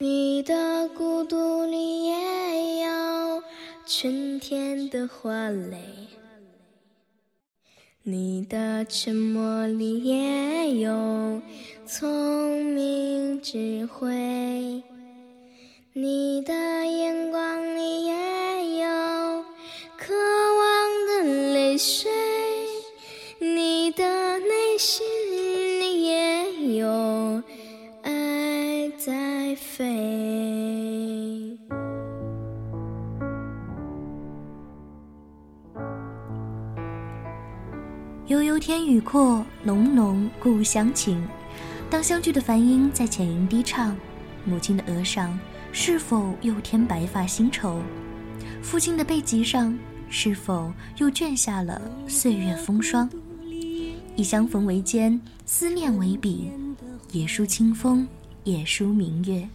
你的孤独里也有春天的花蕾，你的沉默里也有聪明智慧，你的眼光里也雨阔，浓浓故乡情。当相聚的梵音在浅吟低唱，母亲的额上是否又添白发新愁？父亲的背脊上是否又卷下了岁月风霜？以相逢为笺，思念为笔，也书清风。也书明月，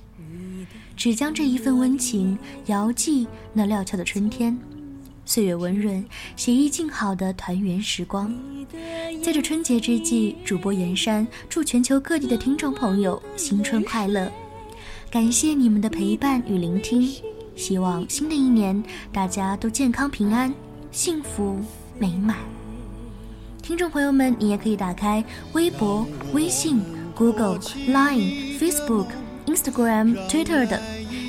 只将这一份温情遥寄那料峭的春天。岁月温润，写意静好的团圆时光。在这春节之际，主播严山祝全球各地的听众朋友新春快乐！感谢你们的陪伴与聆听，希望新的一年大家都健康平安、幸福美满。听众朋友们，你也可以打开微博、微信。Google、Line、Facebook、Instagram、Twitter 等，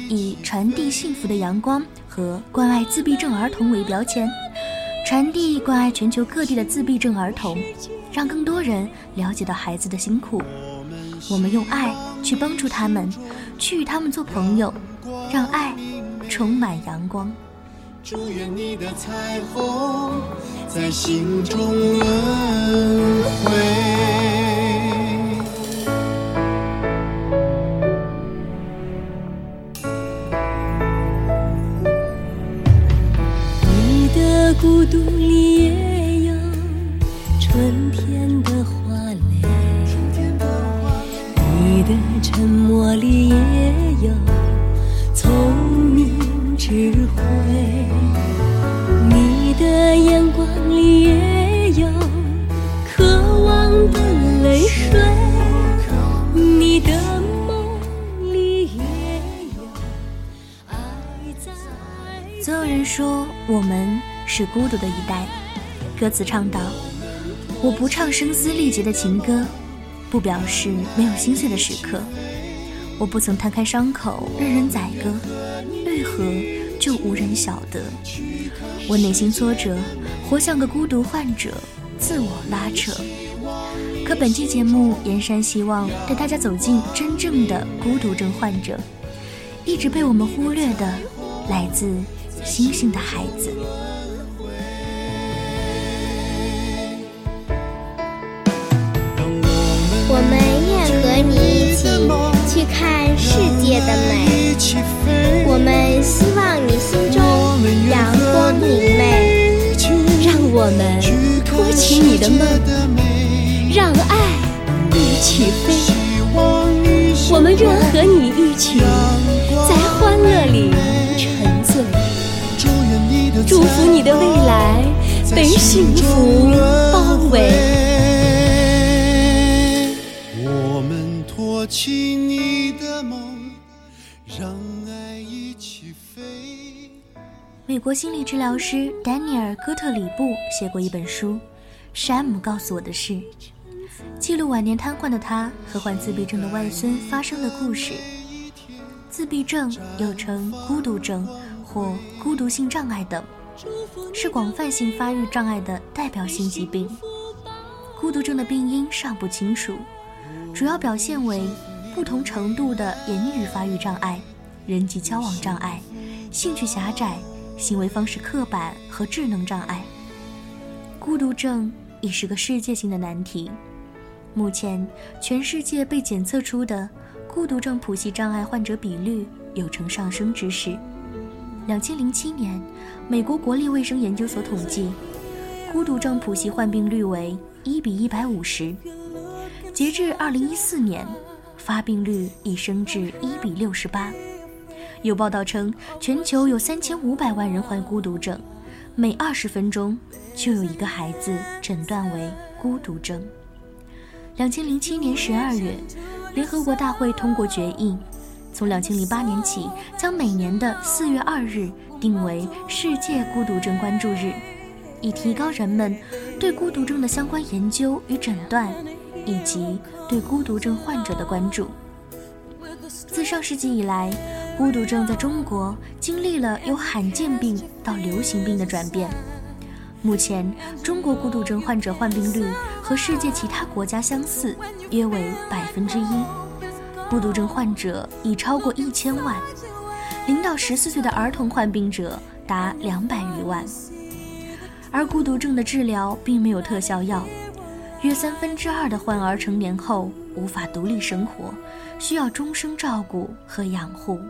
以传递幸福的阳光和关爱自闭症儿童为标签，传递关爱全球各地的自闭症儿童，让更多人了解到孩子的辛苦。我们用爱去帮助他们，去与他们做朋友，让爱充满阳光。祝愿你的彩虹在心中轮回。孤独的一代，歌词唱道：“我不唱声嘶力竭的情歌，不表示没有心碎的时刻。我不曾摊开伤口任人宰割，为何就无人晓得？我内心挫折，活像个孤独患者，自我拉扯。可本期节目，燕山希望带大家走进真正的孤独症患者，一直被我们忽略的，来自星星的孩子。”去看世界的美。我们希望你心中阳光明媚，让我们托起你的梦，让爱一起飞。我们愿和你一起在欢乐里沉醉，祝福你的未来被幸福包围。我们托起你美国心理治疗师丹尼尔·戈特里布写过一本书，《山姆告诉我的事》，记录晚年瘫痪的他和患自闭症的外孙发生的故事。自闭症又称孤独症或孤独性障碍等，是广泛性发育障碍的代表性疾病。孤独症的病因尚不清楚，主要表现为不同程度的言语发育障碍、人际交往障碍、兴趣狭窄、行为方式刻板和智能障碍。孤独症已是个世界性的难题。目前，全世界被检测出的孤独症谱系障碍患者比率有呈上升之势。两千零七年，美国国立卫生研究所统计，孤独症谱系患病率为一比一百五十。截至二零一四年，发病率已升至一比六十八。有报道称，全球有三千五百万人患孤独症。每二十分钟就有一个孩子诊断为孤独症。两千零七年十二月，联合国大会通过决议，从两千零八年起将每年的四月二日定为世界孤独症关注日，以提高人们对孤独症的相关研究与诊断，以及对孤独症患者的关注。自上世纪以来，孤独症在中国经历了由罕见病到流行病的转变。目前，中国孤独症患者患病率和世界其他国家相似，约为百分之一。孤独症患者已超过一千万，零到十四岁的儿童患病者达两百余万。而孤独症的治疗并没有特效药，约三分之二的患儿成年后无法独立生活，需要终生照顾和养护。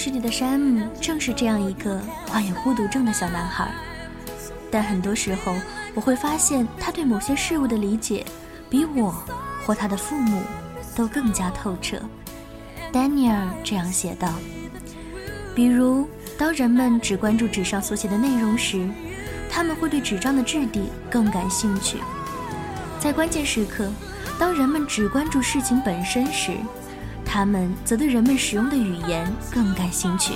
Aside. 故事里的山姆正是这样一个患有孤独症的小男孩，但很多时候我会发现他对某些事物的理解，比我或他的父母都更加透彻。丹尼尔这样写道：“比如，当人们只关注纸上所写的内容时。”他们会对纸张的质地更感兴趣，在关键时刻，当人们只关注事情本身时，他们则对人们使用的语言更感兴趣。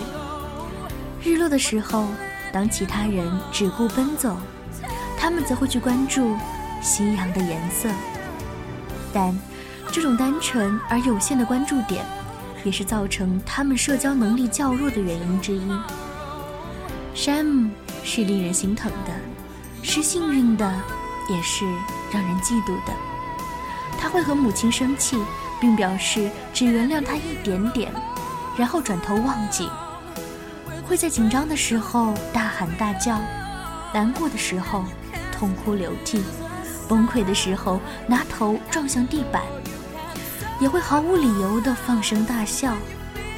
日落的时候，当其他人只顾奔走，他们则会去关注夕阳的颜色。但这种单纯而有限的关注点，也是造成他们社交能力较弱的原因之一。山姆。是令人心疼的，是幸运的，也是让人嫉妒的。他会和母亲生气，并表示只原谅他一点点，然后转头忘记。会在紧张的时候大喊大叫，难过的时候痛哭流涕，崩溃的时候拿头撞向地板，也会毫无理由地放声大笑，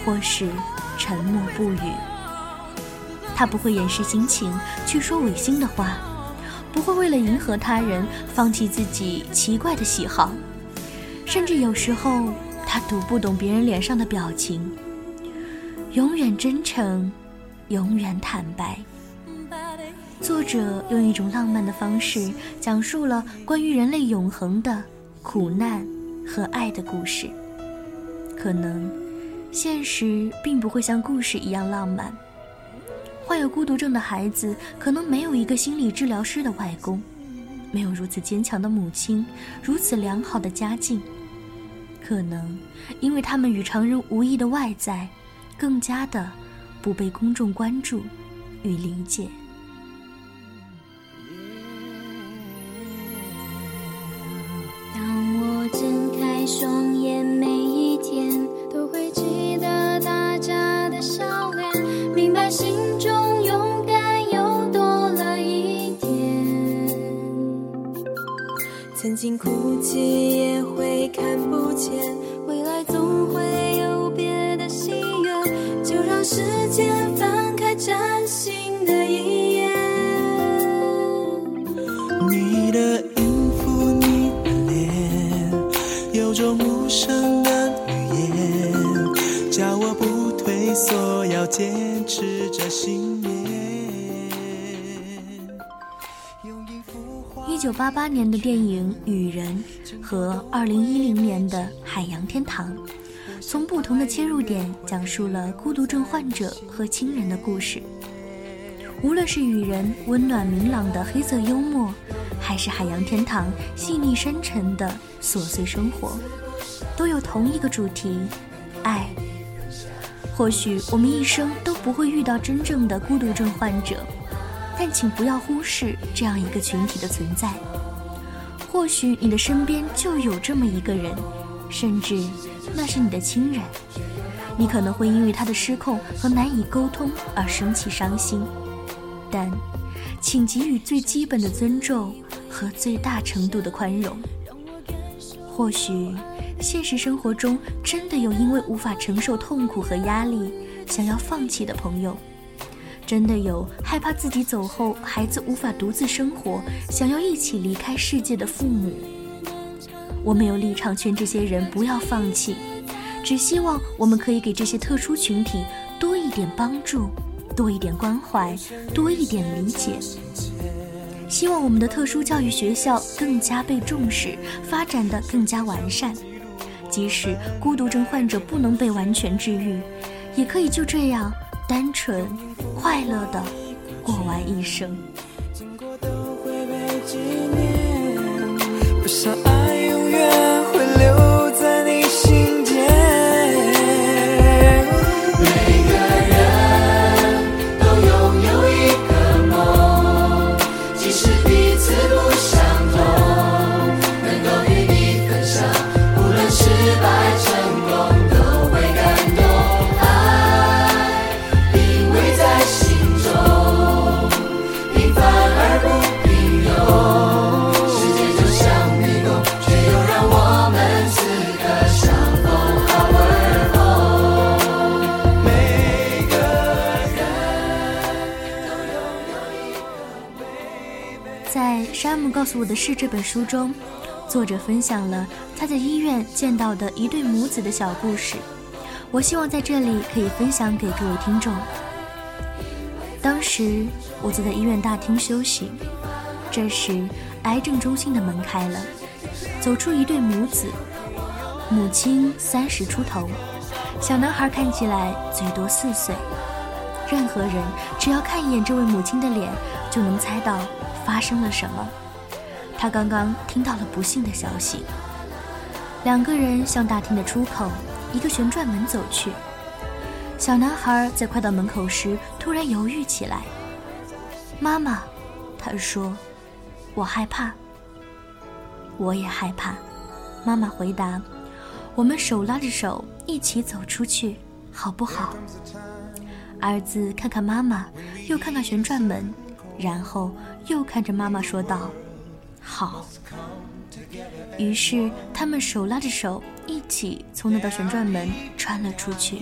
或是沉默不语。他不会掩饰心情去说违心的话，不会为了迎合他人放弃自己奇怪的喜好，甚至有时候他读不懂别人脸上的表情。永远真诚，永远坦白。作者用一种浪漫的方式讲述了关于人类永恒的苦难和爱的故事。可能，现实并不会像故事一样浪漫。患有孤独症的孩子可能没有一个心理治疗师的外公，没有如此坚强的母亲，如此良好的家境。可能因为他们与常人无异的外在，更加的不被公众关注与理解。近哭泣也会看不见，未来总会有别的心愿，就让时间翻开崭新的一页。你的音符，你的脸，有种无声的语言，叫我不退缩，要坚持着信念。九八八年的电影《雨人》和二零一零年的《海洋天堂》，从不同的切入点讲述了孤独症患者和亲人的故事。无论是《雨人》温暖明朗的黑色幽默，还是《海洋天堂》细腻深沉的琐碎生活，都有同一个主题：爱。或许我们一生都不会遇到真正的孤独症患者。但请不要忽视这样一个群体的存在。或许你的身边就有这么一个人，甚至那是你的亲人。你可能会因为他的失控和难以沟通而生气伤心，但请给予最基本的尊重和最大程度的宽容。或许现实生活中真的有因为无法承受痛苦和压力想要放弃的朋友。真的有害怕自己走后孩子无法独自生活，想要一起离开世界的父母。我没有立场劝这些人不要放弃，只希望我们可以给这些特殊群体多一点帮助，多一点关怀，多一点理解。希望我们的特殊教育学校更加被重视，发展的更加完善。即使孤独症患者不能被完全治愈，也可以就这样。单纯、快乐的过完一生。告诉我的是这本书中，作者分享了他在医院见到的一对母子的小故事。我希望在这里可以分享给各位听众。当时我坐在医院大厅休息，这时癌症中心的门开了，走出一对母子，母亲三十出头，小男孩看起来最多四岁。任何人只要看一眼这位母亲的脸，就能猜到发生了什么。他刚刚听到了不幸的消息。两个人向大厅的出口一个旋转门走去。小男孩在快到门口时突然犹豫起来。妈妈，他说：“我害怕。”我也害怕。妈妈回答：“我们手拉着手一起走出去，好不好？”儿子看看妈妈，又看看旋转门，然后又看着妈妈说道。好，于是他们手拉着手，一起从那道旋转门穿了出去。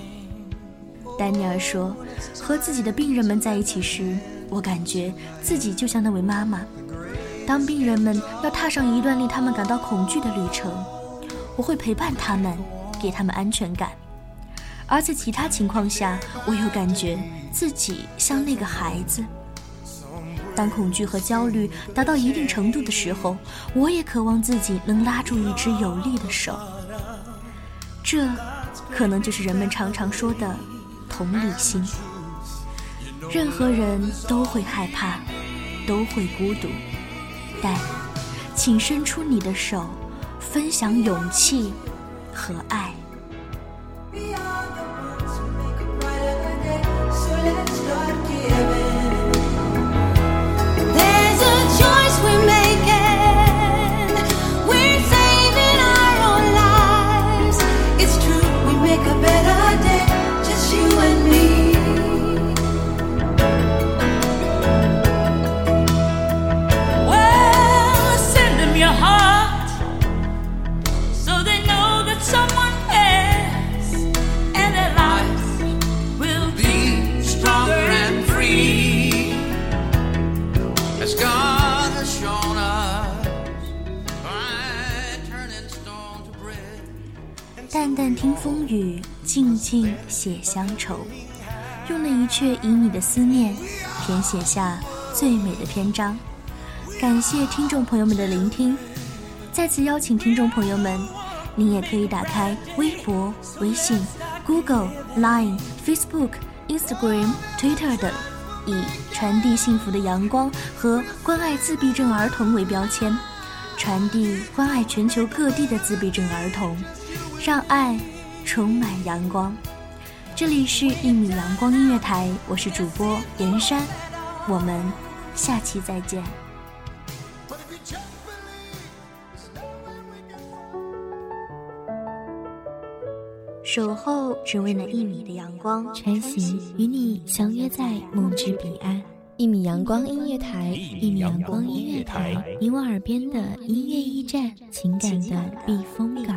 丹尼尔说：“和自己的病人们在一起时，我感觉自己就像那位妈妈。当病人们要踏上一段令他们感到恐惧的旅程，我会陪伴他们，给他们安全感；而在其他情况下，我又感觉自己像那个孩子。”当恐惧和焦虑达到一定程度的时候，我也渴望自己能拉住一只有力的手。这，可能就是人们常常说的同理心。任何人都会害怕，都会孤独，但，请伸出你的手，分享勇气和爱。淡淡听风雨，静静写乡愁。用了一阙以你的思念，填写下最美的篇章。感谢听众朋友们的聆听，再次邀请听众朋友们，您也可以打开微博、微信、Google、Line、Facebook、Instagram、Twitter 等，以传递幸福的阳光和关爱自闭症儿童为标签，传递关爱全球各地的自闭症儿童，让爱充满阳光。这里是一米阳光音乐台，我是主播严山，我们下期再见。守候只为那一米的阳光，穿行与你相约在梦之彼岸。一米阳光音乐台，一米阳光音乐台，你我耳边的音乐驿站，情感的避风港。